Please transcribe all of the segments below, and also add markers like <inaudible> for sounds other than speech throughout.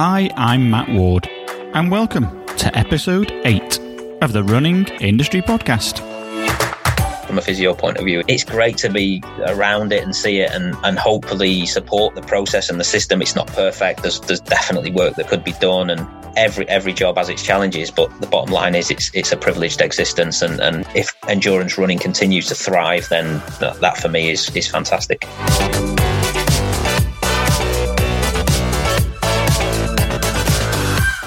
Hi, I'm Matt Ward, and welcome to episode 8 of the Running Industry Podcast. From a physio point of view, it's great to be around it and see it and, and hopefully support the process and the system. It's not perfect. There's, there's definitely work that could be done and every every job has its challenges, but the bottom line is it's it's a privileged existence and, and if endurance running continues to thrive, then that, that for me is is fantastic.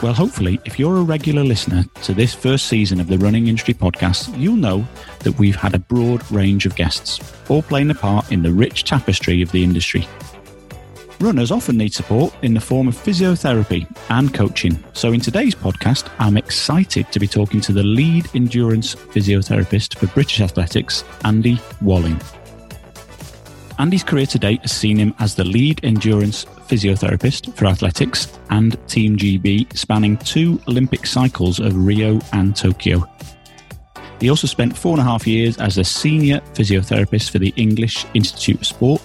Well, hopefully, if you're a regular listener to this first season of the Running Industry podcast, you'll know that we've had a broad range of guests, all playing a part in the rich tapestry of the industry. Runners often need support in the form of physiotherapy and coaching. So, in today's podcast, I'm excited to be talking to the lead endurance physiotherapist for British Athletics, Andy Walling. Andy's career to date has seen him as the lead endurance physiotherapist for athletics and Team GB, spanning two Olympic cycles of Rio and Tokyo. He also spent four and a half years as a senior physiotherapist for the English Institute of Sport.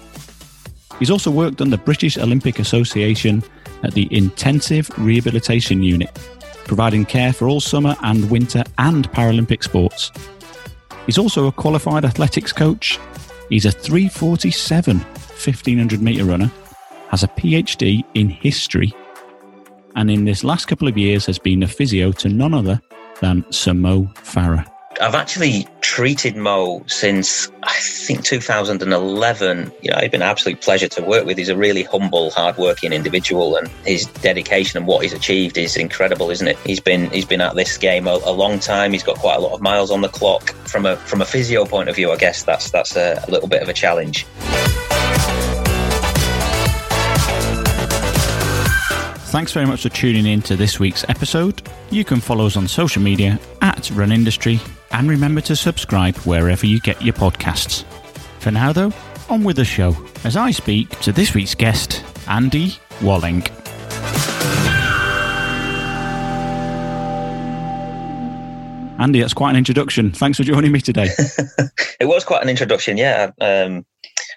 He's also worked on the British Olympic Association at the Intensive Rehabilitation Unit, providing care for all summer and winter and Paralympic sports. He's also a qualified athletics coach He's a 347 1500 metre runner, has a PhD in history, and in this last couple of years has been a physio to none other than Sir Mo Farah. I've actually treated Mo since I think 2011. You know, it's been an absolute pleasure to work with. He's a really humble, hardworking individual, and his dedication and what he's achieved is incredible, isn't it? He's been he's been at this game a, a long time. He's got quite a lot of miles on the clock. From a from a physio point of view, I guess that's that's a, a little bit of a challenge. Thanks very much for tuning in to this week's episode. You can follow us on social media at Run Industry and remember to subscribe wherever you get your podcasts. For now, though, on with the show as I speak to this week's guest, Andy Walling. Andy, that's quite an introduction. Thanks for joining me today. <laughs> it was quite an introduction, yeah. Um,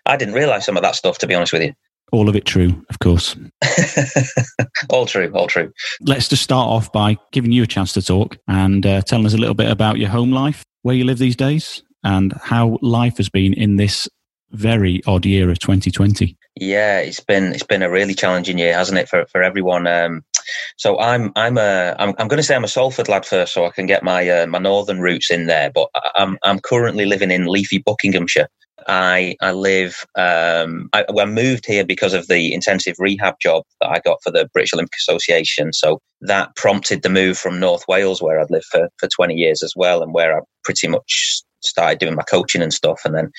I didn't realise some of that stuff, to be honest with you. All of it true, of course. <laughs> all true, all true. Let's just start off by giving you a chance to talk and uh, telling us a little bit about your home life, where you live these days, and how life has been in this very odd year of 2020. Yeah, it's been it's been a really challenging year, hasn't it, for for everyone? Um, so I'm I'm a I'm, I'm going to say I'm a Salford lad first, so I can get my uh, my northern roots in there. But I'm I'm currently living in leafy Buckinghamshire, I I live. Um, I, I, moved here because of the intensive rehab job that I got for the British Olympic Association. So that prompted the move from North Wales, where I'd lived for for 20 years as well, and where I pretty much started doing my coaching and stuff. And then,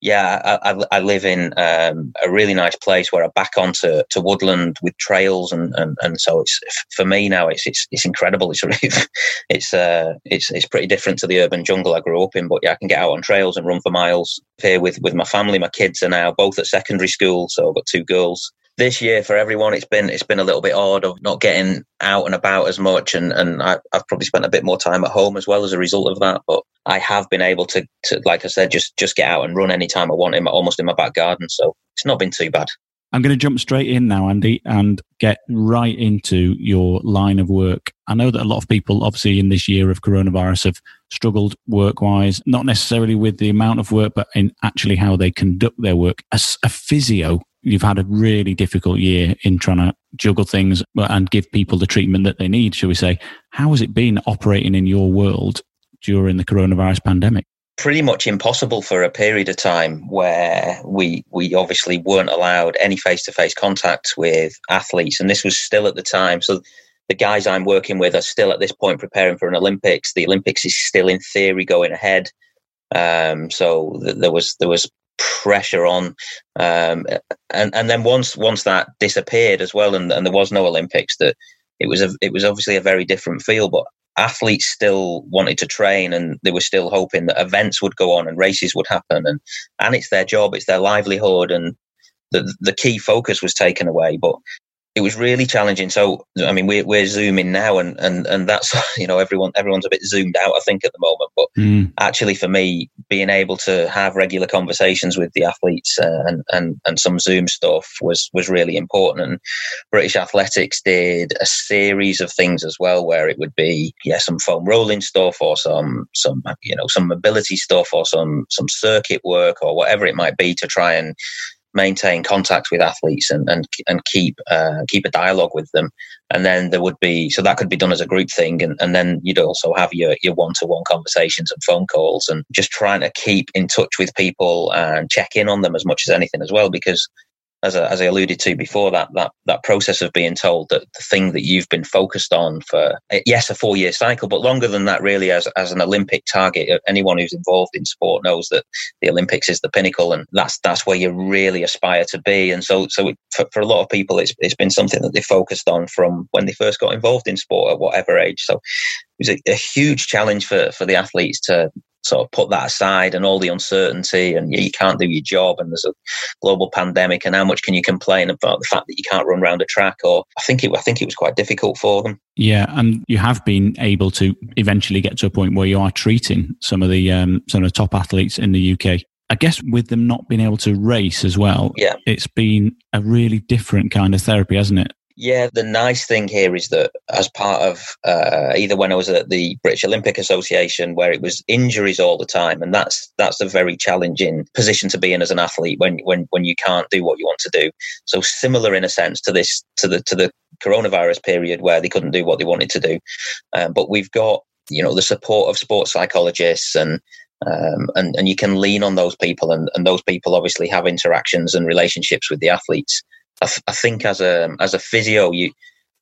yeah, I, I, I live in um, a really nice place where I back onto to woodland with trails, and, and, and so it's for me now. It's it's, it's incredible. It's really, <laughs> it's uh it's it's pretty different to the urban jungle I grew up in. But yeah, I can get out on trails and run for miles here with with my family. My kids are now both at secondary school, so I've got two girls this year for everyone it's been it's been a little bit odd of not getting out and about as much and and I, have probably spent a bit more time at home as well as a result of that but I have been able to, to like I said just just get out and run anytime I want in my, almost in my back garden so it's not been too bad I'm going to jump straight in now, Andy, and get right into your line of work. I know that a lot of people, obviously, in this year of coronavirus, have struggled work wise, not necessarily with the amount of work, but in actually how they conduct their work. As a physio, you've had a really difficult year in trying to juggle things and give people the treatment that they need, shall we say. How has it been operating in your world during the coronavirus pandemic? Pretty much impossible for a period of time where we we obviously weren't allowed any face to face contact with athletes, and this was still at the time. So the guys I'm working with are still at this point preparing for an Olympics. The Olympics is still in theory going ahead. Um, so th- there was there was pressure on. Um, and and then once once that disappeared as well, and, and there was no Olympics, that it was a it was obviously a very different feel. But athletes still wanted to train, and they were still hoping that events would go on and races would happen, and and it's their job, it's their livelihood, and the the key focus was taken away. But it was really challenging. So, I mean, we're, we're zooming now and, and, and that's, <laughs> you know, everyone, everyone's a bit zoomed out, I think, at the moment. But mm. actually for me, being able to have regular conversations with the athletes uh, and, and, and some Zoom stuff was, was really important. And British Athletics did a series of things as well, where it would be, yeah, some foam rolling stuff or some, some, you know, some mobility stuff or some, some circuit work or whatever it might be to try and maintain contact with athletes and and and keep uh, keep a dialogue with them. And then there would be so that could be done as a group thing, and, and then you'd also have your your one to one conversations and phone calls, and just trying to keep in touch with people and check in on them as much as anything as well, because as, I, as I alluded to before, that that that process of being told that the thing that you've been focused on for eh, yes, a four year cycle, but longer than that, really, as as an Olympic target. Uh, anyone who's involved in sport knows that the Olympics is the pinnacle, and that's that's where you really aspire to be. And so, so it, for, for a lot of people, it's it's been something that they focused on from when they first got involved in sport at whatever age. So it was a, a huge challenge for for the athletes to sort of put that aside and all the uncertainty and you can't do your job and there's a global pandemic and how much can you complain about the fact that you can't run around a track or I think it I think it was quite difficult for them. Yeah, and you have been able to eventually get to a point where you are treating some of the um, some of the top athletes in the UK. I guess with them not being able to race as well, yeah. it's been a really different kind of therapy, hasn't it? Yeah, the nice thing here is that as part of uh, either when I was at the British Olympic Association, where it was injuries all the time, and that's that's a very challenging position to be in as an athlete when when when you can't do what you want to do. So similar in a sense to this to the to the coronavirus period where they couldn't do what they wanted to do, um, but we've got you know the support of sports psychologists and um, and and you can lean on those people and, and those people obviously have interactions and relationships with the athletes I, th- I think as a as a physio, you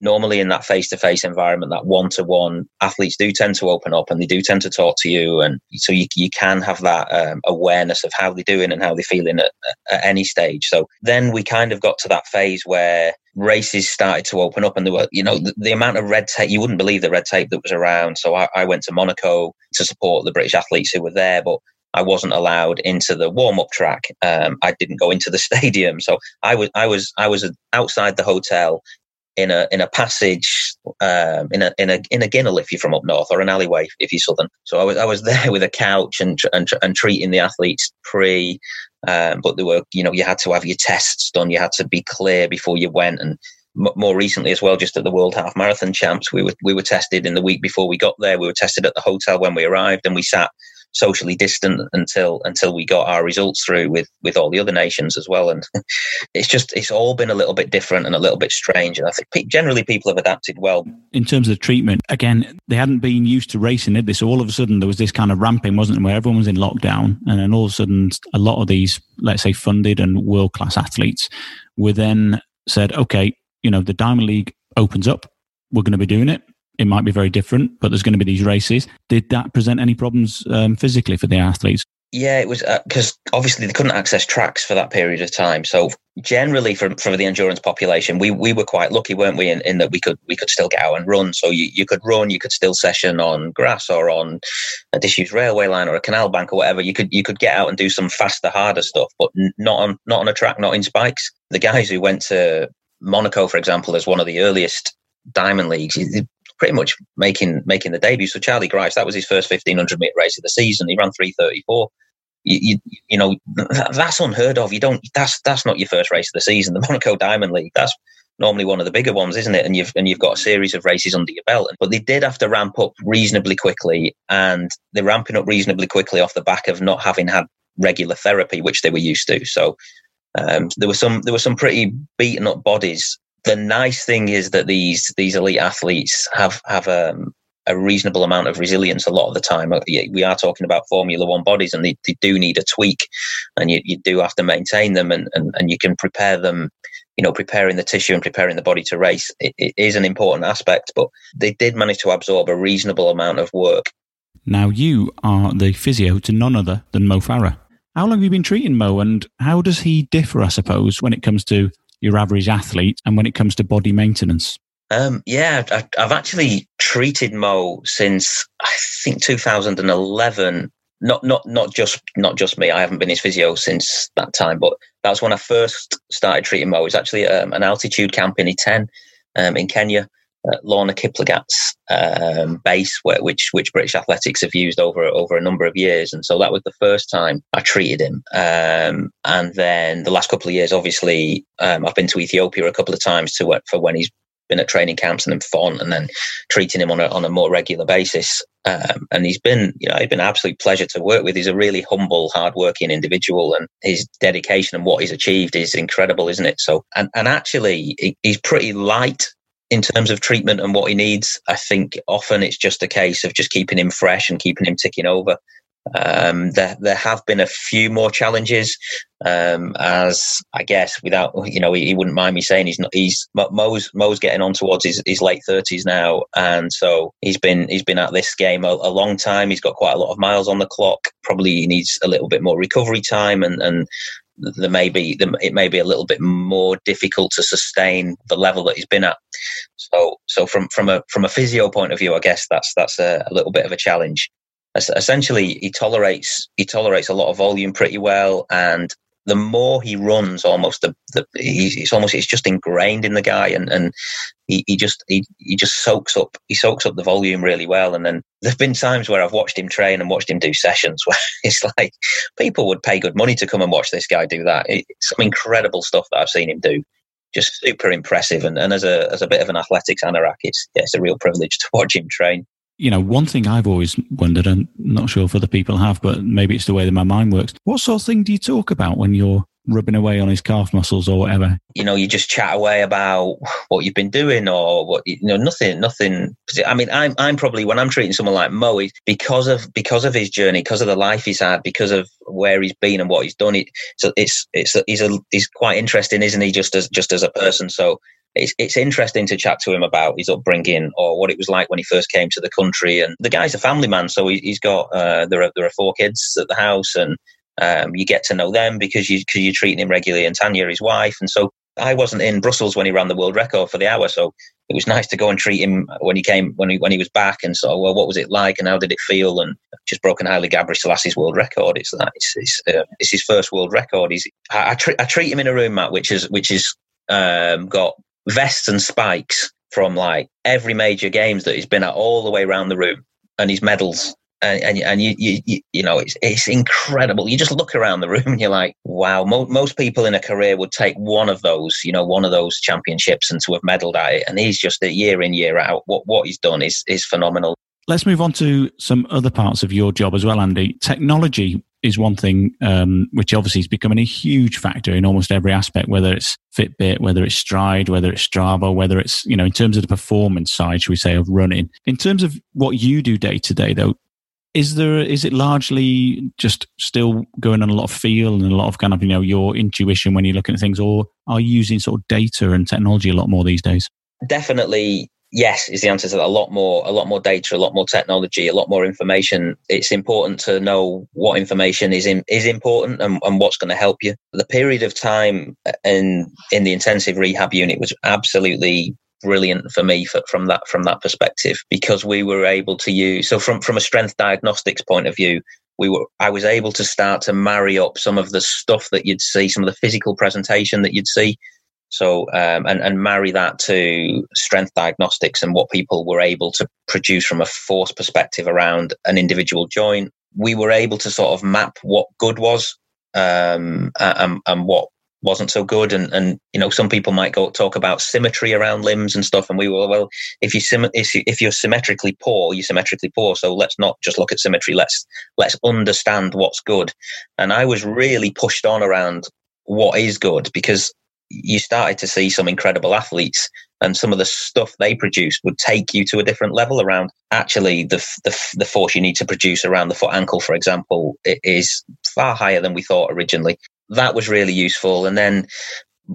normally in that face to face environment, that one to one, athletes do tend to open up and they do tend to talk to you. And so you, you can have that um, awareness of how they're doing and how they're feeling at, at, any stage. So then we kind of got to that phase where races started to open up and there were, you know, the, the amount of red tape, you wouldn't believe the red tape that was around. So I, I went to Monaco to support the British athletes who were there, but I wasn't allowed into the warm up track. Um, I didn't go into the <laughs> stadium, so I was I was I was outside the hotel in a in a passage um, in a in a in a ginnel if you're from up north or an alleyway if you're southern. So I was I was <laughs> there with a couch and and, and treating the athletes pre. Um, but there were you know you had to have your tests done. You had to be clear before you went and more recently as well, just at the World Half Marathon Champs, we were we were tested in the week before we got there. We were tested at the hotel when we arrived, and we sat socially distant until until we got our results through with with all the other nations as well. And <laughs> it's just it's all been a little bit different and a little bit strange. And I think generally people have adapted well. In terms of treatment, again, they hadn't been used to racing, did they? So all of a sudden there was this kind of ramping, wasn't it, where everyone was in lockdown, and then all of a sudden a lot of these, let's say, funded and world class athletes were then said, okay, you know, the Diamond League opens up. We're going to be doing it it might be very different, but there's going to be these races. Did that present any problems um, physically for the athletes? Yeah, it was because uh, obviously they couldn't access tracks for that period of time. So generally, for for the endurance population, we we were quite lucky, weren't we? In, in that we could we could still get out and run. So you, you could run, you could still session on grass or on a disused railway line or a canal bank or whatever. You could you could get out and do some faster, harder stuff, but not on not on a track, not in spikes. The guys who went to Monaco, for example, as one of the earliest diamond leagues, pretty much making making the debut. So Charlie Grice, that was his first 1500 meter race of the season. He ran 334. You, you, you know that's unheard of. You don't. That's that's not your first race of the season. The Monaco Diamond League. That's normally one of the bigger ones, isn't it? And you've and you've got a series of races under your belt. But they did have to ramp up reasonably quickly, and they're ramping up reasonably quickly off the back of not having had regular therapy, which they were used to. So um, there were some there were some pretty beaten up bodies the nice thing is that these these elite athletes have have um, a reasonable amount of resilience a lot of the time. Uh, we are talking about Formula One bodies, and they, they do need a tweak, and you, you do have to maintain them, and, and, and you can prepare them. You know, preparing the tissue and preparing the body to race it, it is an important aspect, but they did manage to absorb a reasonable amount of work. Now, you are the physio to none other than Mo Farah. How long have you been treating Mo, and how does he differ, I suppose, when it comes to your average athlete and when it comes to body maintenance? Um, yeah, I, I've actually treated Mo since I think 2011 not not not just not just me. I haven't been his physio since that time, but that's when I first started treating Mo. It was actually um, an altitude camp in Iten um, in Kenya. Uh, Lorna Kiplagat's um, base, where, which which British Athletics have used over over a number of years, and so that was the first time I treated him. Um, and then the last couple of years, obviously, um, I've been to Ethiopia a couple of times to work for when he's been at training camps and then font and then treating him on a, on a more regular basis. Um, and he's been, you know, he's been an absolute pleasure to work with. He's a really humble, hardworking individual, and his dedication and what he's achieved is incredible, isn't it? So, and and actually, he's pretty light in terms of treatment and what he needs. I think often it's just a case of just keeping him fresh and keeping him ticking over. Um, there, there have been a few more challenges, um, as I guess without, you know, he, he, wouldn't mind me saying he's not, he's, Mo's, Mo's getting on towards his, his late thirties now. And so he's been, he's been at this game a, a, long time. He's got quite a lot of miles on the clock. Probably he needs a little bit more recovery time and, and there may be, it may be a little bit more difficult to sustain the level that he's been at. So, so from, from a, from a physio point of view, I guess that's, that's a, a little bit of a challenge essentially he tolerates he tolerates a lot of volume pretty well and the more he runs almost the, the he's, it's almost it's just ingrained in the guy and and he, he just he, he just soaks up he soaks up the volume really well. And then there've been times where I've watched him train and watched him do sessions <laughs> where it's like people would pay good money to come and watch this guy do that. It's some incredible stuff that I've seen him do. Just super impressive. And, and as a as a bit of an athletics anorak it's yeah, it's a real privilege to watch him train you know, one thing I've always wondered, and not sure if other people have, but maybe it's the way that my mind works. What sort of thing do you talk about when you're rubbing away on his calf muscles or whatever? You know, you just chat away about what you've been doing or what you know, nothing, nothing. I mean, I'm I'm probably when I'm treating someone like Mo, because of because of his journey, because of the life he's had, because of where he's been and what he's done. It so it's it's he's a he's quite interesting, isn't he? Just as just as a person, so it's, it's interesting to chat to him about his upbringing or what it was like when he first came to the country. And the guy's a family man, so he, has got uh, there are there are four kids at the house, and um, you get to know them because you because you're treating him regularly, and Tania, his wife, and so I wasn't in Brussels when he ran the world record for the hour, so it was nice to go and treat him when he came when he when he was back, and so well, what was it like, and how did it feel, and just broken Haile Gebrselassie world record. It's that it's it's, uh, it's his first world record. He's I, I, I, treat him in a room, Matt, which is which is um, got vests and spikes from like every major games that he's been at all the way around the room and his medals and and, and you, you you know it's it's incredible. You just look around the room and you're like, wow. Mo- most people in a career would take one of those, you know, one of those championships and to have medalled at it. And he's just a year in year out. What what he's done is is phenomenal. Let's move on to some other parts of your job as well, Andy. Technology is one thing um, which obviously is becoming a huge factor in almost every aspect, whether it's Fitbit, whether it's Stryd, whether it's Strava, whether it's, you know, in terms of the performance side, should we say, of running. In terms of what you do day to day, though, is there is it largely just still going on a lot of feel and a lot of kind of you know your intuition when you're looking at things or are you using sort of data and technology a lot more these days definitely yes is the answer to that. A lot more, a lot more data, a lot more technology, a lot more information. It's important to know what information is in, is important and, and what's going to help you. The period of time uh, in in the intensive rehab unit was absolutely brilliant for me for, from that from that perspective because we were able to use so from from a strength diagnostics point of view we were I was able to start to marry up some of the stuff that you'd see some of the physical presentation that you'd see so, um, and, and marry that to strength diagnostics and what people were able to produce from a force perspective around an individual joint. We were able to sort of map what good was um, and, and what wasn't so good. And, and, you know, some people might go talk about symmetry around limbs and stuff. And we were, well, if you if if you're symmetrically poor, you're symmetrically poor. So let's not just look at symmetry. Let's, let's understand what's good. And I was really pushed on around what is good because you started to see some incredible athletes and some of the stuff they produce would take you to a different level around actually the, the, the force you need to produce around the foot ankle for example is far higher than we thought originally that was really useful and then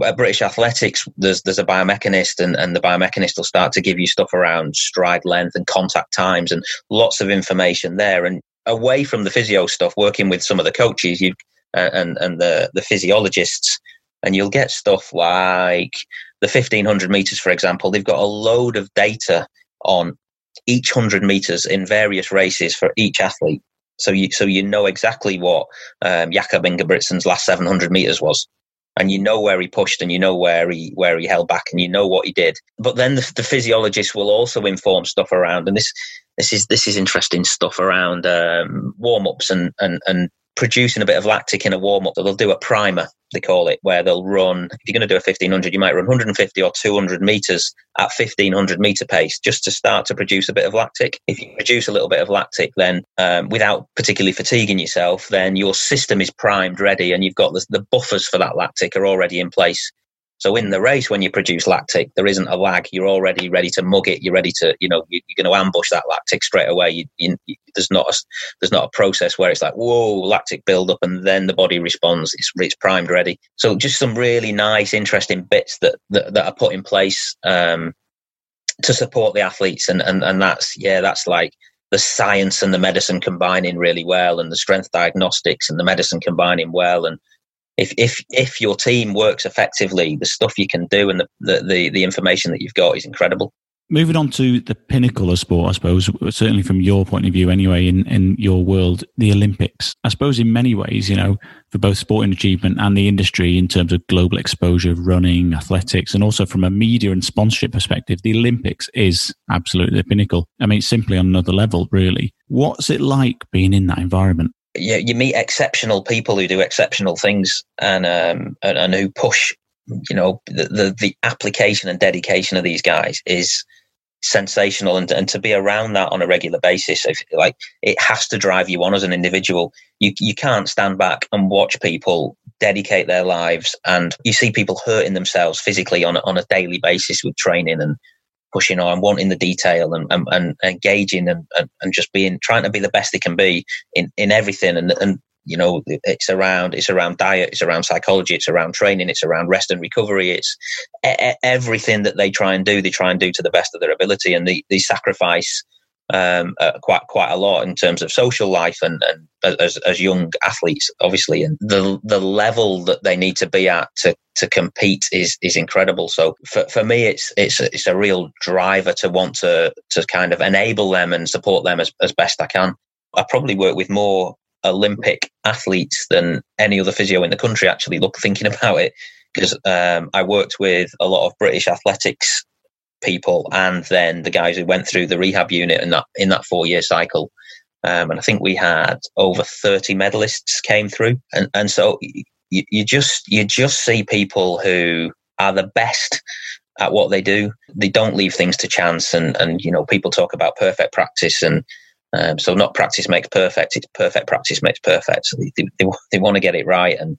at British Athletics, there's there's a biomechanist, and, and the biomechanist will start to give you stuff around stride length and contact times, and lots of information there. And away from the physio stuff, working with some of the coaches, you uh, and and the the physiologists, and you'll get stuff like the 1500 meters, for example. They've got a load of data on each 100 meters in various races for each athlete. So you, so you know exactly what um, Jakob Ingebrigtsen's last 700 meters was. and you know where he pushed and you know where he where he held back and you know what he did. But then the, the physiologist will also inform stuff around, and this this is this is interesting stuff around um, warm ups and, and and producing a bit of lactic in a warm up. They'll do a primer, they call it, where they'll run. If you're going to do a 1500, you might run 150 or 200 meters at 1500 meter pace just to start to produce a bit of lactic. If you produce a little bit of lactic, then um, without particularly fatiguing yourself, then your system is primed, ready, and you've got the, the buffers for that lactic are already in place. So in the race, when you produce lactic, there isn't a lag. You're already ready to mug it. You're ready to, you know, you're going to ambush that lactic straight away. You, you, you, there's not a, there's not a process where it's like, whoa, lactic build up and then the body responds. It's, it's primed, ready. So just some really nice, interesting bits that, that, that are put in place, um, to support the athletes. And, and, and that's, yeah, that's like, the science and the medicine combining really well and the strength diagnostics and the medicine combining well and if if if your team works effectively, the stuff you can do and the, the, the, the information that you've got is incredible. Moving on to the pinnacle of sport, I suppose, certainly from your point of view, anyway, in, in your world, the Olympics. I suppose in many ways, you know, for both sporting achievement and the industry in terms of global exposure of running, athletics, and also from a media and sponsorship perspective, the Olympics is absolutely the pinnacle. I mean, simply on another level, really. What's it like being in that environment? You, you meet exceptional people who do exceptional things and um, and, and who push. You know, the, the, the application and dedication of these guys is sensational, and and to be around that on a regular basis, if, like it has to drive you on as an individual. You you can't stand back and watch people dedicate their lives, and you see people hurting themselves physically on on a daily basis with training and pushing on, wanting the detail and, and, and engaging and, and, and, just being, trying to be the best they can be in, in everything. And, and, you know, it's around, it's around diet, it's around psychology, it's around training, it's around rest and recovery. It's everything that they try and do, they try and do to the best of their ability and they, they sacrifice um, uh, quite quite a lot in terms of social life and, and as, as young athletes, obviously, and the the level that they need to be at to to compete is is incredible. So for, for me, it's it's it's a real driver to want to to kind of enable them and support them as, as best I can. I probably work with more Olympic athletes than any other physio in the country. Actually, look thinking about it because um, I worked with a lot of British athletics people and then the guys who went through the rehab unit in that in that four year cycle. Um, and I think we had over 30 medalists came through. And, and so you, you just, you just see people who are the best at what they do. They don't leave things to chance. And, and, you know, people talk about perfect practice and, um, so not practice makes perfect. It's perfect practice makes perfect. So they, they, they want to get it right. And,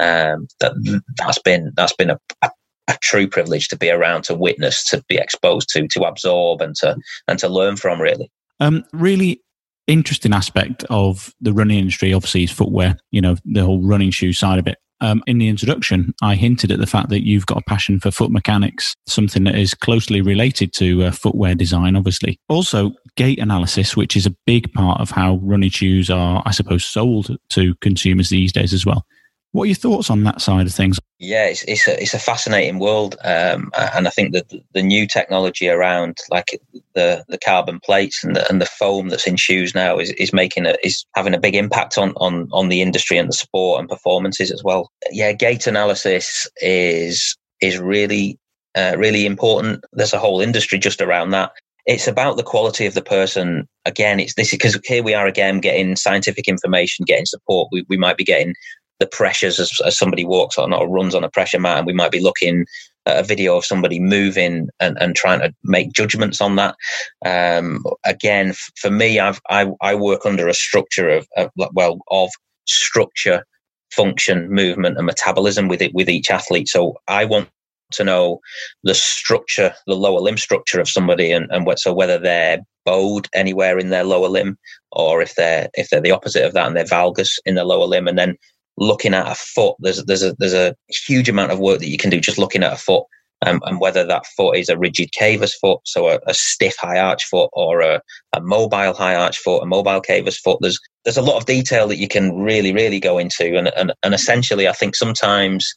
um, that, that's been, that's been a, a a true privilege to be around, to witness, to be exposed to, to absorb, and to and to learn from. Really, um, really interesting aspect of the running industry. Obviously, is footwear. You know, the whole running shoe side of it. Um, in the introduction, I hinted at the fact that you've got a passion for foot mechanics, something that is closely related to uh, footwear design, obviously. Also, gait analysis, which is a big part of how running shoes are, I suppose, sold to consumers these days as well. What are your thoughts on that side of things? Yeah, it's it's a, it's a fascinating world, um, and I think that the new technology around like the, the carbon plates and the, and the foam that's in shoes now is, is making a, is having a big impact on, on on the industry and the sport and performances as well. Yeah, gait analysis is is really uh, really important. There's a whole industry just around that. It's about the quality of the person. Again, it's this because here we are again getting scientific information, getting support. We, we might be getting the pressures as, as somebody walks on or runs on a pressure mat, and we might be looking at a video of somebody moving and, and trying to make judgments on that. Um, again, f- for me, I've, I, I work under a structure of, of well of structure, function, movement, and metabolism with it with each athlete. So I want to know the structure, the lower limb structure of somebody, and, and what, so whether they're bowed anywhere in their lower limb, or if they're if they're the opposite of that and they're valgus in their lower limb, and then looking at a foot, there's there's a there's a huge amount of work that you can do just looking at a foot, um, and whether that foot is a rigid cavus foot, so a, a stiff high arch foot, or a, a, mobile high arch foot, a mobile cavus foot. There's there's a lot of detail that you can really really go into, and and and essentially, I think sometimes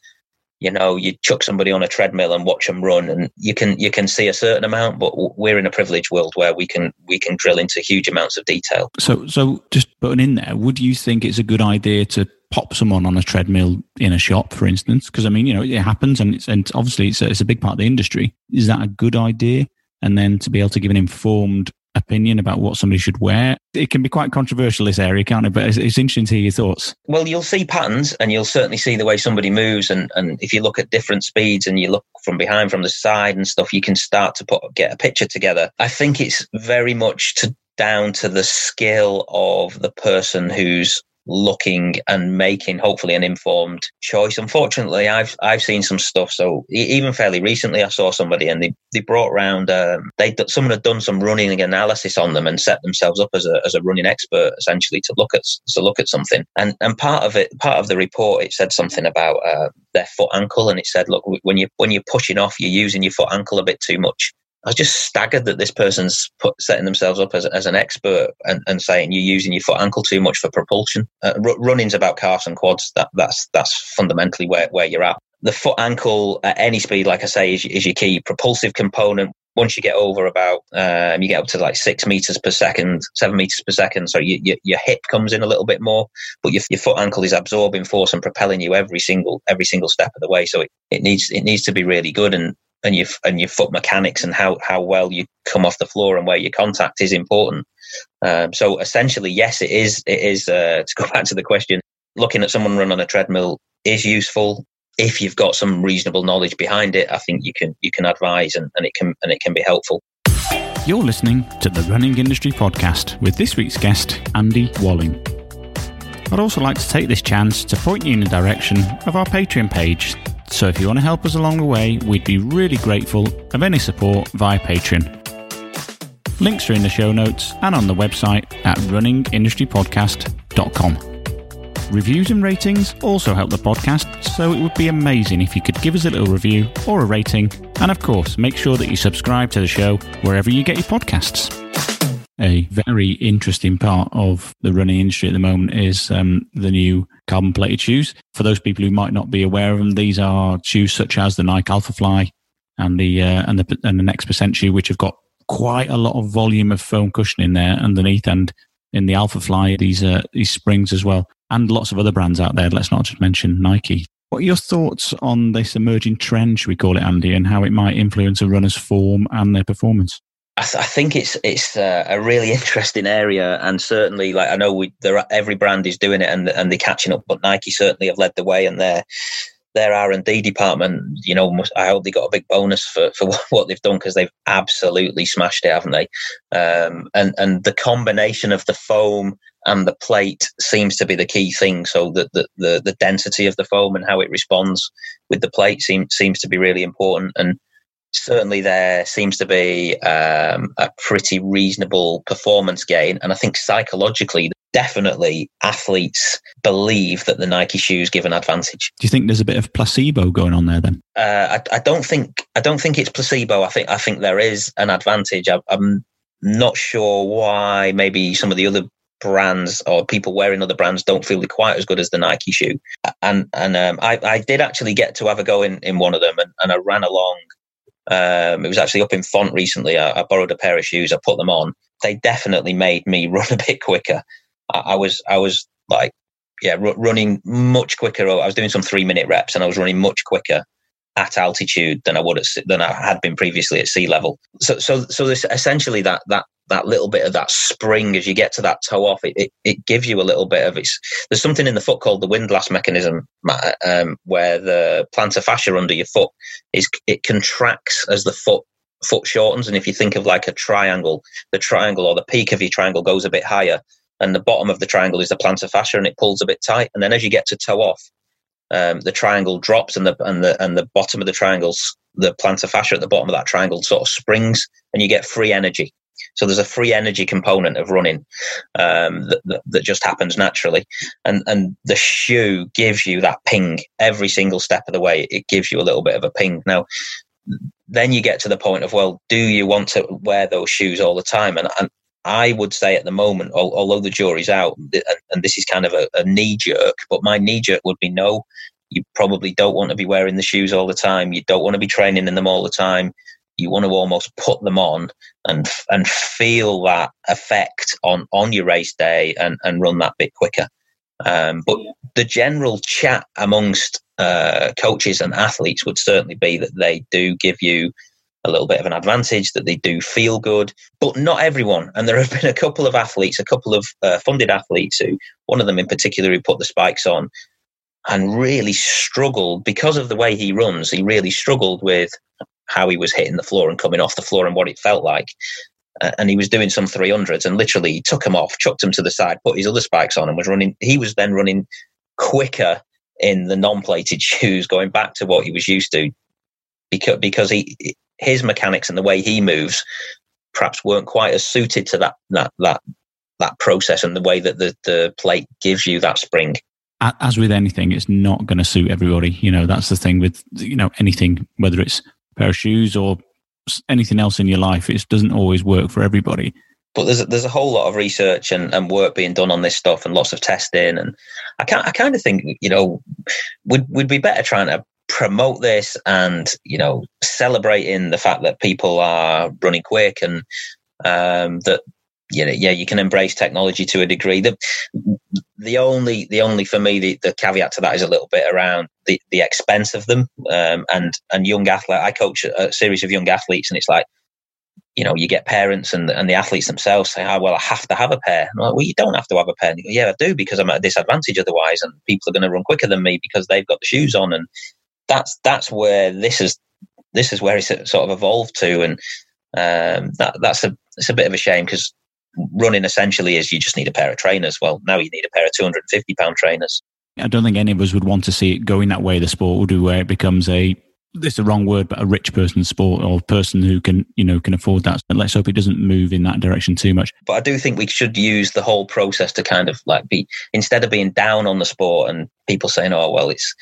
you know, you chuck somebody on a treadmill and watch them run, and you can you can see a certain amount. But we're in a privileged world where we can we can drill into huge amounts of detail. So, so just putting in there, would you think it's a good idea to pop someone on a treadmill in a shop, for instance? Because I mean, you know, it happens, and it's and obviously it's a, it's a big part of the industry. Is that a good idea? And then to be able to give an informed opinion about what somebody should wear. It can be quite controversial, this area, can't it? But it's, it's, interesting to hear your thoughts. Well, you'll see patterns and you'll certainly see the way somebody moves. And, and if you look at different speeds and you look from behind, from the side and stuff, you can start to put get a picture together. I think it's very much to, down to the skill of the person who's looking and making hopefully an informed choice. Unfortunately, I've I've seen some stuff. So even fairly recently, I saw somebody and they they brought around um, they someone had done some running analysis on them and set themselves up as a as a running expert essentially to look at to look at something. And and part of it part of the report it said something about uh, their foot ankle and it said look when you when you're pushing off you're using your foot ankle a bit too much I was just staggered that this person's put, setting themselves up as, as an expert and, and saying you're using your foot ankle too much for propulsion. Uh, r- running's about calves and quads. That, that's that's fundamentally where, where you're at. The foot ankle at any speed, like I say, is, is your key propulsive component. Once you get over about, um, you get up to like six meters per second, seven meters per second. So you, you, your hip comes in a little bit more, but your, your foot ankle is absorbing force and propelling you every single every single step of the way. So it, it needs it needs to be really good. And and your and your foot mechanics and how how well you come off the floor and where your contact is important. Um, so essentially, yes, it is. It is uh, <laughs> to go back to the question. Looking at someone run on a treadmill is useful if you've got some reasonable knowledge behind it. I think you can you can advise and, and it can and it can be helpful. You're listening to the Running Industry Podcast with this week's guest, Andy Walling. I'd also like to take this chance to point you in the direction of our Patreon page so if you want to help us along the way, we'd be really grateful of any support via Patreon. Links are in the show notes and on the website at runningindustrypodcast.com. Reviews and ratings also help the podcast, so it would be amazing if you could give us a little review or a rating. And of course, make sure that you subscribe to the show wherever you get your podcasts a very interesting part of the running industry at the moment is um, the new carbon plated shoes. For those people who might not be aware of them, these are shoes such as the Nike Alphafly and the uh, and the and the Next Percent shoe, which have got quite a lot of volume of foam cushioning there underneath, and in the Alpha Fly these uh, these springs as well, and lots of other brands out there. Let's not just mention Nike. What are your thoughts on this emerging trend, should we call it, Andy, and how it might influence a runner's form and their performance? I, th- I, think it's it's uh, a really interesting area, and certainly, like I know we there are, every brand is doing it, and and they're catching up. But Nike certainly have led the way, and their their R and D department, you know, must, I hope they got a big bonus for for <laughs> what they've done because they've absolutely smashed it, haven't they? Um, and and the combination of the foam and the plate seems to be the key thing. So that the, the the density of the foam and how it responds with the plate seems seems to be really important. And certainly there seems to be um, a pretty reasonable performance gain. And I think psychologically, definitely athletes believe that the Nike shoes give an advantage. Do you think there's a bit of placebo going on there then? Uh, I, I, don't think I don't think it's placebo. I think I think there is an advantage. I, I'm not sure why maybe some of the other brands or people wearing other brands don't feel quite as good as the Nike shoe. And and um, I, I did actually get to have a go in, in one of them and, and I ran along um, it was actually up in Font recently. I, I, borrowed a pair of shoes. I put them on. They definitely made me <laughs> run a bit quicker. I, I was, I was like, yeah, r- running much quicker. I was doing some three minute reps, and I was running much quicker at altitude than I would at, than I had been previously at sea level. So, so, so this essentially that that that little bit of that spring as you get to that toe off, it, it, it gives you a little bit of it's. There's something in the foot called the windlass mechanism, um, where the plantar fascia under your foot is it contracts as the foot foot shortens, and if you think of like a triangle, the triangle or the peak of your triangle goes a bit higher, and the bottom of the triangle is the plantar fascia, and it pulls a bit tight, and then as you get to toe off, um, the triangle drops, and the and the and the bottom of the triangles, the plantar fascia at the bottom of that triangle sort of springs, and you get free energy. So there's a free energy component of running um, that, that, that, just happens naturally, and and the shoe gives you that ping every single step of the way. It gives you a little bit of a ping. Now, then you get to the point of well, do you want to wear those shoes all the time? And, and I would say at the moment, although the jury's out, and this is kind of a, a knee jerk, but my knee jerk would be no. You probably don't want to be wearing the shoes all the time. You don't want to be training in them all the time. You want to almost put them on and and feel that effect on on your race day and and run that bit quicker. Um, but the general chat amongst uh, coaches and athletes would certainly be that they do give you a little bit of an advantage, that they do feel good, but not everyone. And there have <laughs> been a couple of athletes, a couple of uh, funded athletes who, one of them in particular, who put the spikes on and really struggled because of the way he runs. He really struggled with how he was hitting the floor and coming off the floor and what it felt like. Uh, and he was doing some 300s and literally he took them off, chucked them to the side, put his other spikes on and was running. He was then running quicker in the non-plated <laughs> shoes, going back to what he was used to because, because he, his mechanics and the way he moves perhaps weren't quite as suited to that that that that process and the way that the, the plate gives you that spring. As with anything, it's not going to suit everybody. You know, that's the thing with you know anything, whether it's a pair of shoes or anything else in your life, it doesn't always work for everybody. But there's a, there's a whole lot of research and, and work being done on this stuff and lots of testing and I can I kind of think you know we'd, we'd be better trying to promote this and you know celebrating the fact that people are running quick and um, that you know yeah you can embrace technology to a degree the the only the only for me the, the caveat to that is a little bit around the the expense of them um, and and young athlete i coach a, series of young athletes and it's like you know, you get parents and and the athletes themselves say, "Oh, well, I have to have a pair." Like, well, you don't have to have a pair. Go, yeah, I do because I'm at a disadvantage otherwise, and people are going to run quicker than me because they've got the shoes on, and that's that's where this is this is where it's sort of evolved to, and um, that that's a it's a bit of a shame because running essentially is you just need a pair of trainers. Well, now you need a pair of two hundred and fifty pound trainers. I don't think any of us would want to see it going that way. The sport will do where it becomes a this is the wrong word, but a rich person's sport or person who can, you know, can afford that. But let's hope it doesn't move in that direction too much. But I do think we should use the whole process to kind of like be instead of being down on the sport and people saying, "Oh, well, it's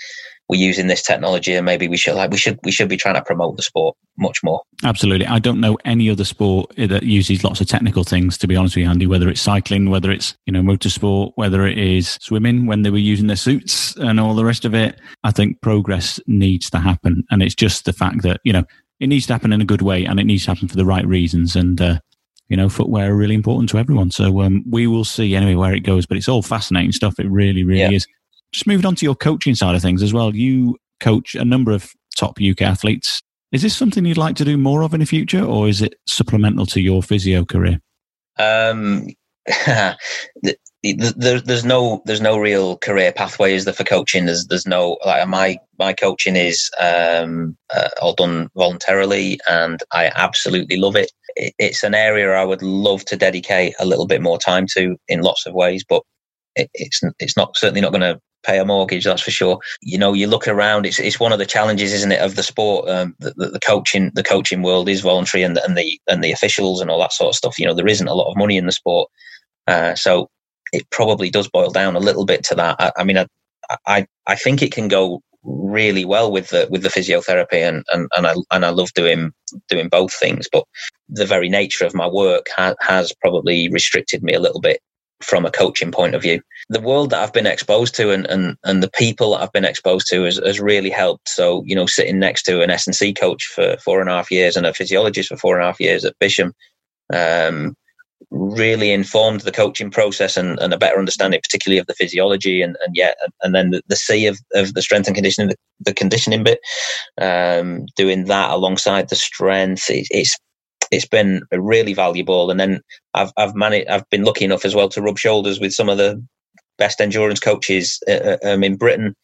we're using this technology and maybe we should like we should we should be trying to promote the sport much more absolutely i don't know any other sport that uses lots of technical things to be honest with you andy whether it's cycling whether it's you know motorsport whether it is swimming when they were using their suits and all the rest of it i think progress needs to happen and it's just the fact that you know it needs to happen in a good way and it needs to happen for the right reasons and uh, you know, footwear are really important to everyone. So um, we will see anyway where it goes. But it's all fascinating stuff. It really, really yeah. is. Just moving on to your coaching side of things as well. You coach a number of top UK athletes. Is this something you'd like to do more of in the future, or is it supplemental to your physio career? Um, <laughs> there's no there's no real career pathway is there for coaching. There's there's no like my my coaching is um, uh, all done voluntarily, and I absolutely love it. It's an area I would love to dedicate a little bit more time to in lots of ways, but it, it's it's not certainly not going to pay a mortgage, that's for sure. You know, you look around; it's it's one of the challenges, isn't it, of the sport? Um, the, the, coaching the coaching world is voluntary, and the, and the and the officials and all that sort of stuff. You know, there isn't a lot of money in the sport, uh, so it probably does boil down a little bit to that. I, I mean, I, I I think it can go really well with the with the physiotherapy and and, and I and I love doing doing both things but the very nature of my work ha- has probably restricted me a little bit from a coaching point of view. The world that I've been exposed to and, and, and the people that I've been exposed to has, has really helped. So, you know, sitting next to an S&C coach for four and a half years and a physiologist for four and a half years at Bisham, um, really informed the coaching process and, and, a better understanding, particularly of the physiology and, and yet, and then the, the C of, of the strength and conditioning, the, the conditioning bit, um, doing that alongside the strength. It, it's it's been really valuable. And then I've I've managed I've been lucky enough as well to rub shoulders with some of the best endurance coaches uh, uh, um, in Britain.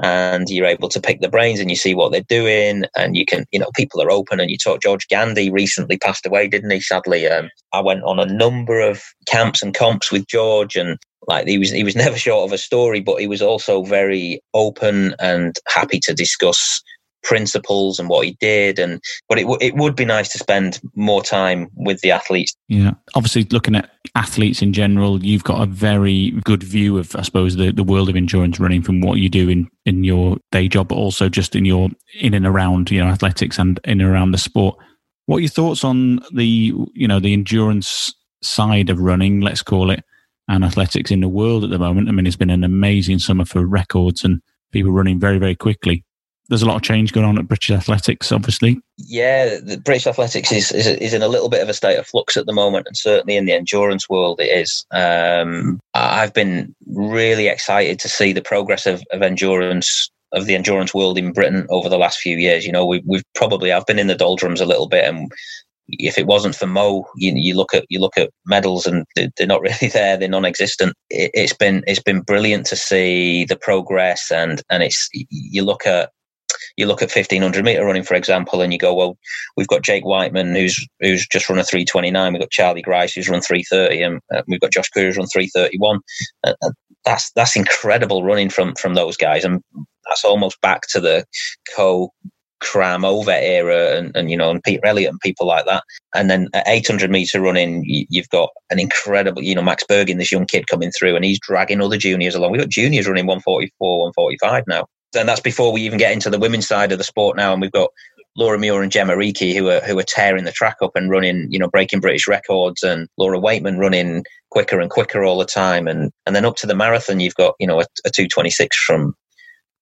And you're able to pick the brains and you see what they're doing. And you can, you know, people are open. And you talk, George Gandy recently passed away, didn't he? Sadly, um, I went on a number of camps and comps with George, and like he was, he was <laughs> never short of a story, but he was also very open and happy to discuss principles and what he did and but it, w- it would be nice to spend more time with the athletes. Yeah. Obviously looking at athletes in general you've got a very good view of i suppose the, the world of endurance running from what you do in in your day job but also just in your in and around you know athletics and in and around the sport. What are your thoughts on the you know the endurance side of running let's call it and athletics in the world at the moment? I mean it's been an amazing summer for records and people running very, very quickly. There's a lot of change going on at British Athletics, obviously. Yeah, the British Athletics is, is, is in a little bit of a state of flux at the moment, and certainly in the endurance world, it is. Um, I've been really excited to see the progress of, of endurance of the endurance world in Britain over the last few years. You know, we, we've probably I've been in the doldrums a little bit, and if it wasn't for Mo, you, you look at you look at medals and they're not <laughs> really there; they're non-existent. It, has been it's been brilliant to see the progress, and and it's you look at you look at 1500 meter running, for example, and you go, well, we've got Jake Wightman who's who's just run a 329. We've got Charlie Grice who's run 330, and uh, we've got Josh Kerr who's run 331. Uh, that's that's incredible running from from those guys, and that's almost back to the Coe Cram Ovett era and, and you know and Peter Elliott and people like that. And then at 800 meter running, you've got an incredible, you know, Max Burgin, this young kid coming through, and he's dragging other juniors along. We've got juniors running 144, 145 now. And that's before we even get into the women's side of the sport now. And we've got Laura Muir and Gemma Reekie who are who are tearing the track up and running, you know, breaking British records, and Laura Weightman running quicker and quicker all the time. And and then up to the marathon, you've got you know a, a 226 from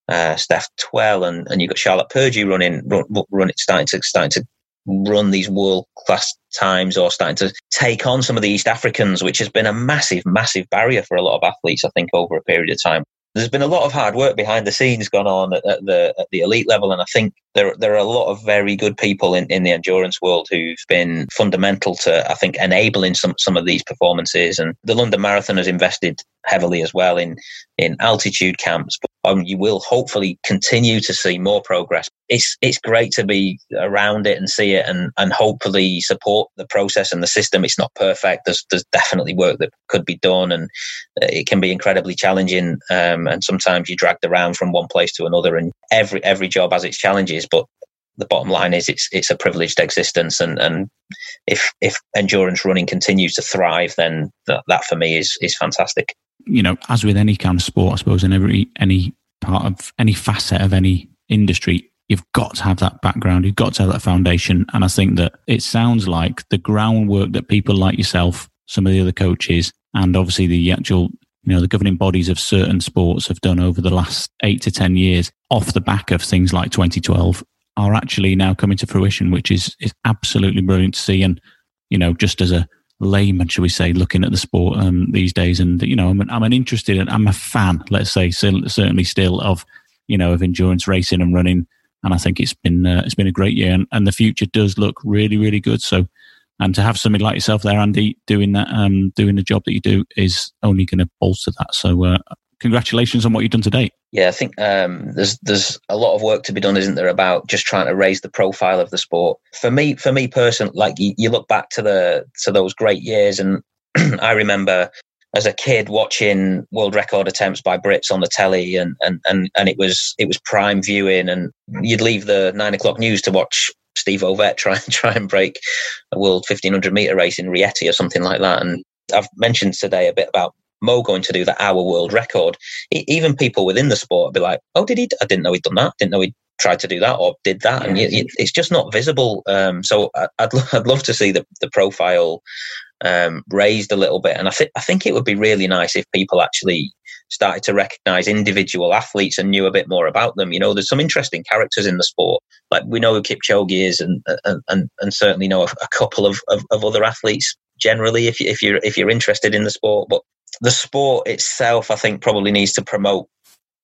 uh, Steph Twell, and, and you've got Charlotte Purdue running, run, run starting to starting to run these world class times, or starting to take on some of the East Africans, which has been a massive, massive barrier for a lot of athletes. I think over a period of time. There's been a lot of hard work behind the scenes gone on at, at the at the elite level, and I think there there are a lot of very good people in, in the endurance world who've been fundamental to I think enabling some some of these performances. And the London Marathon has invested heavily as well in in altitude camps. But um, you will hopefully continue to see more progress. It's it's great to be around it and see it, and and hopefully support the process and the system. It's not perfect. There's there's definitely work that could be done, and it can be incredibly challenging. Um, and sometimes you're dragged around from one place to another, and every every job has its challenges. But the bottom line is it's it's a privileged existence and and if if endurance running continues to thrive then that, that for me is is fantastic you know, as with any kind of sport, I suppose, in every any part of any facet of any industry, you've got to have that background, you've got to have that foundation. And I think that it sounds like the groundwork that people like yourself, some of the other coaches, and obviously the actual, you know, the governing bodies of certain sports have done over the last eight to 10 years off the back of things like 2012 are actually now coming to fruition, which is, is absolutely brilliant to see. And, you know, just as a, layman, should we say, looking at the sport um, these days. And you know, I'm an, I'm an interested, and I'm a fan, let's say, certainly still of you know of endurance racing and running. And I think it's been uh, it's been a great year, and, and the future does look really really good. So, and to have somebody like yourself there, Andy, doing that, um, doing the job that you do, is only going to bolster that. So, uh, congratulations on what you've done today. Yeah, I think um, there's there's a lot of work to be done, isn't there, about just trying to raise the profile of the sport. For me, for me personally, like you, you look back to the to those great years, and <clears throat> I remember as a kid watching world record attempts by Brits on the telly, and and and and it was it was prime viewing, and you'd leave the nine o'clock news to watch Steve Ovett <laughs> try and try and break a world 1500 meter race in Rieti or something like that. And I've mentioned today a bit about Mo going to do the hour world record, even people within the sport be like, "Oh, did he? I didn't know he'd done that. Didn't know he tried to do that or did that." Yeah. And it's just not visible. Um, so I, would I'd love to see the the profile um, raised a little bit, and I think I think it would be really nice if people actually started to recognize individual athletes and knew a bit more about them. You know, there's some interesting characters in the sport. Like we know who Kipchoge is, and and and, and certainly know a, a couple of, of, of, other athletes generally if you, if you're if you're interested in the sport. But the sport itself, I think, probably needs to promote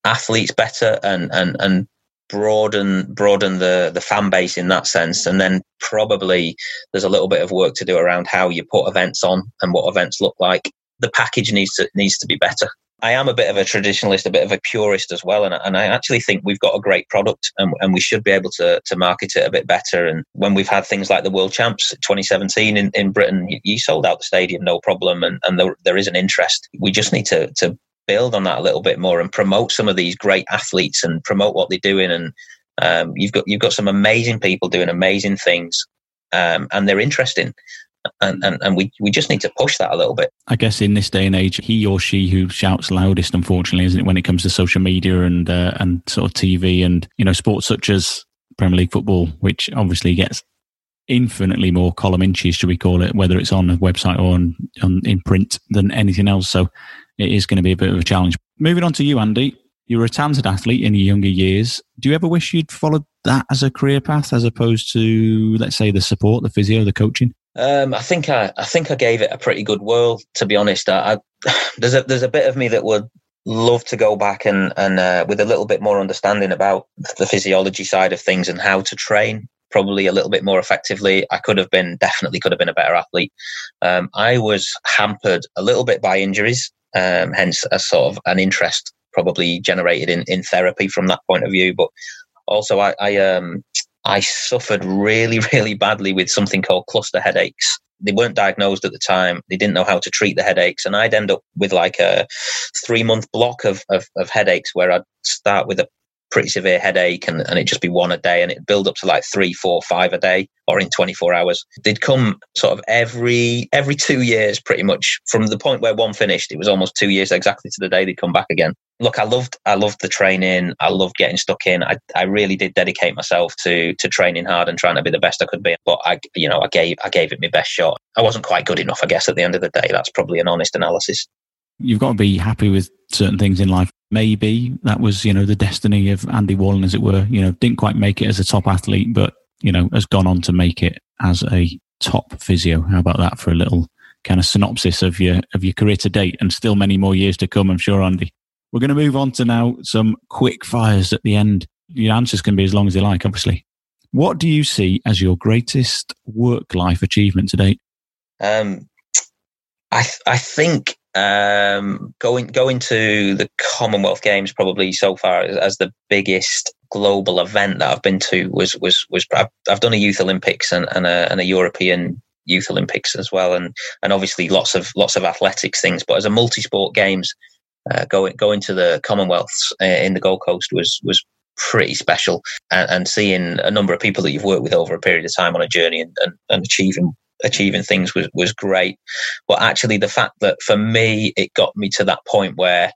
athletes better and and and broaden broaden the the fan base in that sense. And then probably there's a little bit of work to do around how you put events on and what events look like. The package needs to needs to be better I am a bit of a traditionalist, a bit of a purist as well, and, and I actually think we've got a great product, and, and we should be able to to market it a bit better. And when we've had things like the World Champs 2017 in, in Britain, you, sold out the stadium no problem, and, and there, there is an interest. We just need to to build on that a little bit more and promote some of these great athletes and promote what they're doing. And um, you've got you've got some amazing people doing amazing things, um, and they're interesting and, and, and we, we just need to push that a little bit. I guess in this day and age, he or she who shouts loudest, unfortunately, isn't it, when it comes to social media and uh, and sort of TV and you know sports such as Premier League football, which obviously gets infinitely more column inches, should we call it, whether it's on a website or on, on in print than anything else. So it is going to be a bit of a challenge. Moving on to you, Andy. You were a talented athlete in your younger years. Do you ever wish you'd followed that as a career path as opposed to, let's say, the support, the physio, the coaching? Um, I think I, I think I gave it a pretty good whirl. To be honest, I, I, <sighs> there's a there's a bit of me that would love to go back and and uh, with a little bit more understanding about the physiology side of things and how to train probably a little bit more effectively. I could have been definitely could have been a better athlete. Um, I was hampered a little bit by injuries, um, hence a sort of an interest probably generated in, in therapy from that point of view. But also, I, I um I suffered really <laughs> really badly with something called cluster headaches. They weren't diagnosed at the time. They didn't know how to treat the headaches, and I'd end up with like a three month block of, of, of headaches where I'd start with a pretty severe headache and, and it'd just be one a day and it'd build up to like three, four, five a day or in 24 hours. They'd come sort of every every two years pretty much from the point where one finished, it was almost two years exactly to the day they'd come back again. Look, I loved I loved the training. I loved getting stuck in. I, I really did dedicate myself to to training hard and trying to be the best I could be. But I you know, I gave I gave it my best shot. I wasn't quite good enough, I guess, at the end of the day. That's probably an honest analysis you've got to be happy with certain things in life. Maybe that was, you know, the destiny of Andy Walling, as it were. You know, didn't quite make it as a top athlete, but, you know, has gone on to make it as a top physio. How about that for a little kind of synopsis of your of your career to date and still many more years to come, I'm sure, Andy. We're going to move on to now some quick fires at the end. Your answers can be as long as you like, obviously. What do you see as your greatest work life achievement to date? Um, I th- I think um, going going to the Commonwealth Games probably so far as, as, the biggest global event that I've been to was was was I've, I've done a Youth Olympics and, and, a, and a European Youth Olympics as well, and and obviously lots of lots of athletics things. But as a multi-sport games, uh, going going to the Commonwealths uh, in the Gold Coast was was pretty special, and, and, seeing a number of people that you've worked with over a period of time on a journey and, and, and achieving achieving things was, was great. But actually, the fact that for me, it got me to that point where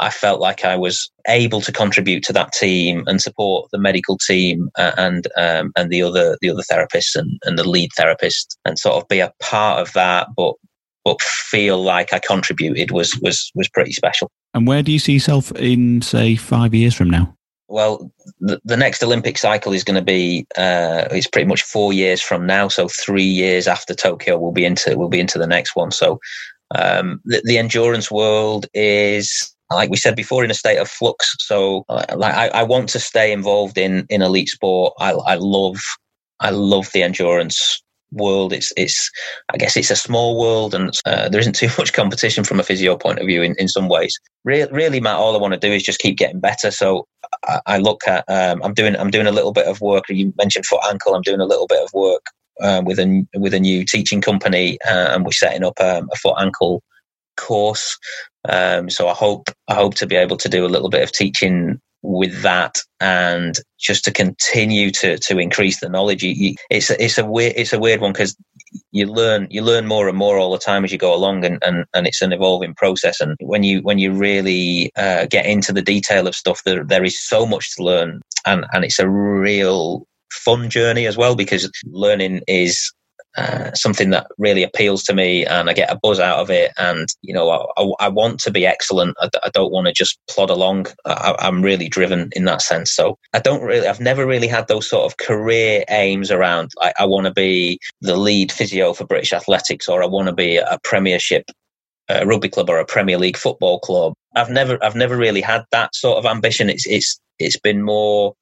I felt like I was able to contribute to that team and support the medical team uh, and um, and the other the other therapists and, and the lead therapist and sort of be a part of that, but but feel like I contributed was was was pretty special. And where do you see yourself in say five years from now? Well, the, the next Olympic cycle is going to be uh, it's pretty much four years from now. So three years after Tokyo, we'll be into we'll be into the next one. So um, the, the endurance world is like we said before, in a state of flux. So, uh, like, I, I, want to stay involved in in elite sport. I, I love I love the endurance world. It's it's I guess it's a small world, and uh, there isn't <laughs> too much competition from a physio point of view in, in some ways. Re- really, Matt, all I want to do is just keep getting better. So I, I look at um, I'm doing I'm doing a little bit of work. You mentioned foot ankle. I'm doing a little bit of work uh, with a with a new teaching company, uh, and we're setting up um, a foot ankle course. Um, so I hope I hope to be able to do a little bit of teaching with that and just to continue to to increase the knowledge. You, it's a, it's a weird it's a weird one because you learn you learn more and more all the time as you go along and, and, and it's an evolving process. And when you when you really uh, get into the detail of stuff there there is so much to learn and and it's a real fun journey as well because learning is uh, something that really appeals to me and I get a buzz out of it. And, you know, I, I want to be excellent. I, I don't want to just plod along. I, am really driven in that sense. So I don't really, I've never really had those sort of career aims around, I, I want to be the lead physio for British athletics or I want to be a premiership a rugby club or a Premier League football club. I've never, I've never really had that sort of ambition. It's, it's, it's been more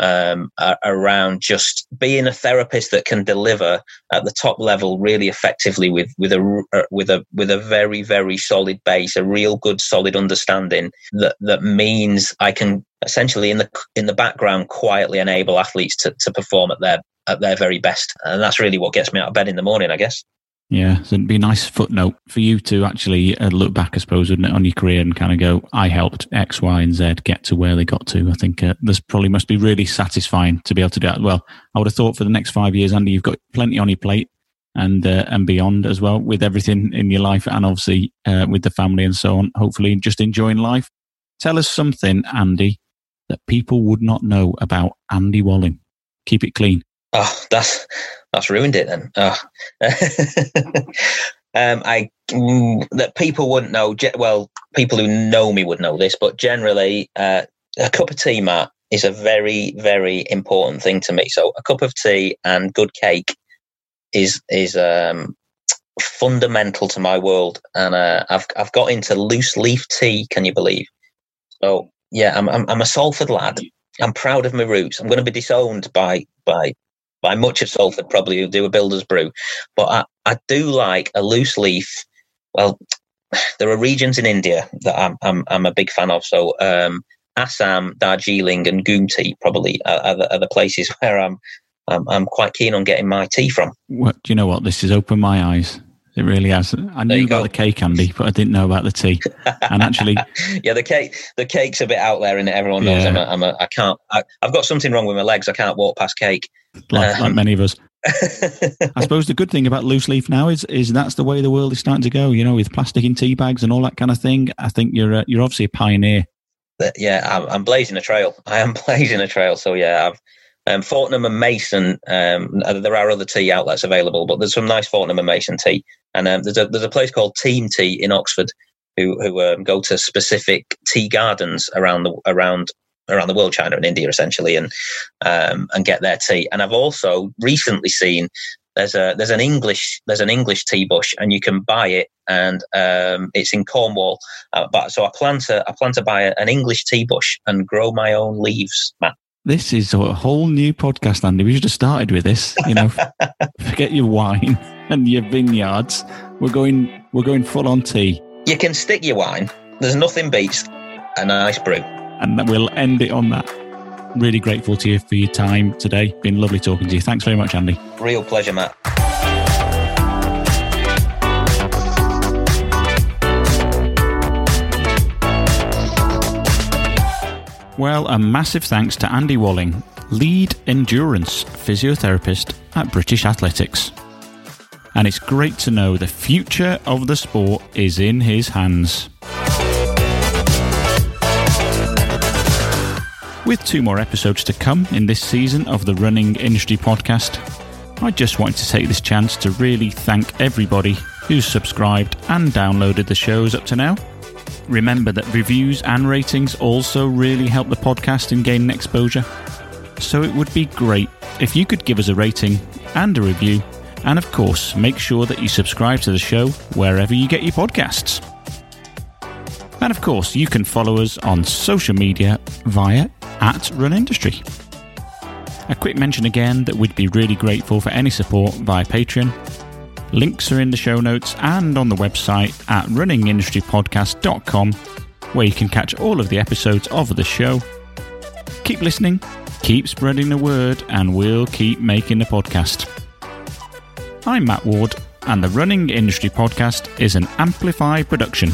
um, around just being a therapist that can deliver at the top level really effectively with with a uh, with a with a very very solid base, a real good solid understanding that that means I can essentially in the in the background quietly enable athletes to, to perform at their at their very best, and that's really what gets me out of bed in the morning, I guess. Yeah, so it'd be a nice footnote for you to actually uh, look back, I suppose, wouldn't it, on your career and kind of go, I helped X, Y, and Z get to where they got to. I think uh, this probably must be really satisfying to be able to do that. Well, I would have thought for the next five years, Andy, you've got plenty on your plate and uh, and beyond as well with everything in your life and obviously uh, with the family and so on. Hopefully, just enjoying life. Tell us something, Andy, that people would not know about Andy Walling. Keep it clean. Oh, that's that's ruined it then. Oh. <laughs> um, I mm, that people wouldn't know. Well, people who know me would know this, but generally, uh, a cup of tea, Matt, is a very, very important thing to me. So a cup of tea and good cake is is um, fundamental to my world, and uh, I've I've got into loose leaf tea. Can you believe? So yeah, I'm I'm, I'm a Salford lad. I'm proud of my roots. I'm going to be disowned by by by much of Salford probably who do a builder's brew, but I, I do like a loose leaf. Well, <sighs> there are regions in India that I'm I'm, I'm a big fan of. So um, Assam, Darjeeling, and Gumti probably are, are, the, are the places <laughs> where I'm, I'm, I'm quite keen on getting my tea from. Well, do you know what? This has opened my eyes. It really has. I knew about go. the cake, Andy, but I didn't know about the tea. And actually, <laughs> yeah, the cake, the cake's a bit out there, and everyone knows yeah. I'm, a, I'm a, I can't. I, have got something wrong with my legs. I can't walk past cake. Like, um, like many of us. <laughs> I suppose the good thing about loose leaf now is is that's the way the world is starting to go. You know, with plastic in tea bags and all that kind of thing. I think you're uh, you're obviously a pioneer yeah, I'm, I'm, blazing a trail. <laughs> I am blazing a trail. So yeah, I've um, Fortnum and Mason. Um, there are other tea outlets available, but there's some nice Fortnum and Mason tea. And um, there's a there's a place called Team Tea in Oxford, who who um, go to specific tea gardens around the around around the world, China and India essentially, and um, and get their tea. And I've also recently seen there's a there's an English there's an English tea bush, and you can buy it, and um, it's in Cornwall. Uh, but so I plan to I plan to buy an English tea bush and grow my own leaves, Matt. This is a whole new podcast, Andy. We should have started with this. You know, <laughs> forget your wine and your vineyards. We're going we're going full on tea. You can stick your wine. There's nothing beats a nice brew. And we'll end it on that really grateful to you for your time today. Been lovely talking to you. Thanks very much, Andy. Real pleasure, Matt. Well, a massive thanks to Andy Walling, lead endurance physiotherapist at British Athletics. And it's great to know the future of the sport is in his hands. With two more episodes to come in this season of the Running Industry Podcast, I just wanted to take this chance to really thank everybody who's subscribed and downloaded the shows up to now. Remember that reviews and ratings also really help the podcast in gaining exposure. So it would be great if you could give us a rating and a review, and of course, make sure that you subscribe to the show wherever you get your podcasts. And of course, you can follow us on social media via at Run Industry. A quick mention again that we'd be really grateful for any support via Patreon. Links are in the show notes and on the website at runningindustrypodcast.com, where you can catch all of the episodes of the show. Keep listening, keep spreading the word, and we'll keep making the podcast. I'm Matt Ward, and the Running Industry Podcast is an Amplify production.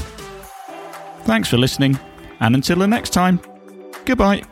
Thanks for listening, and until the next time, goodbye.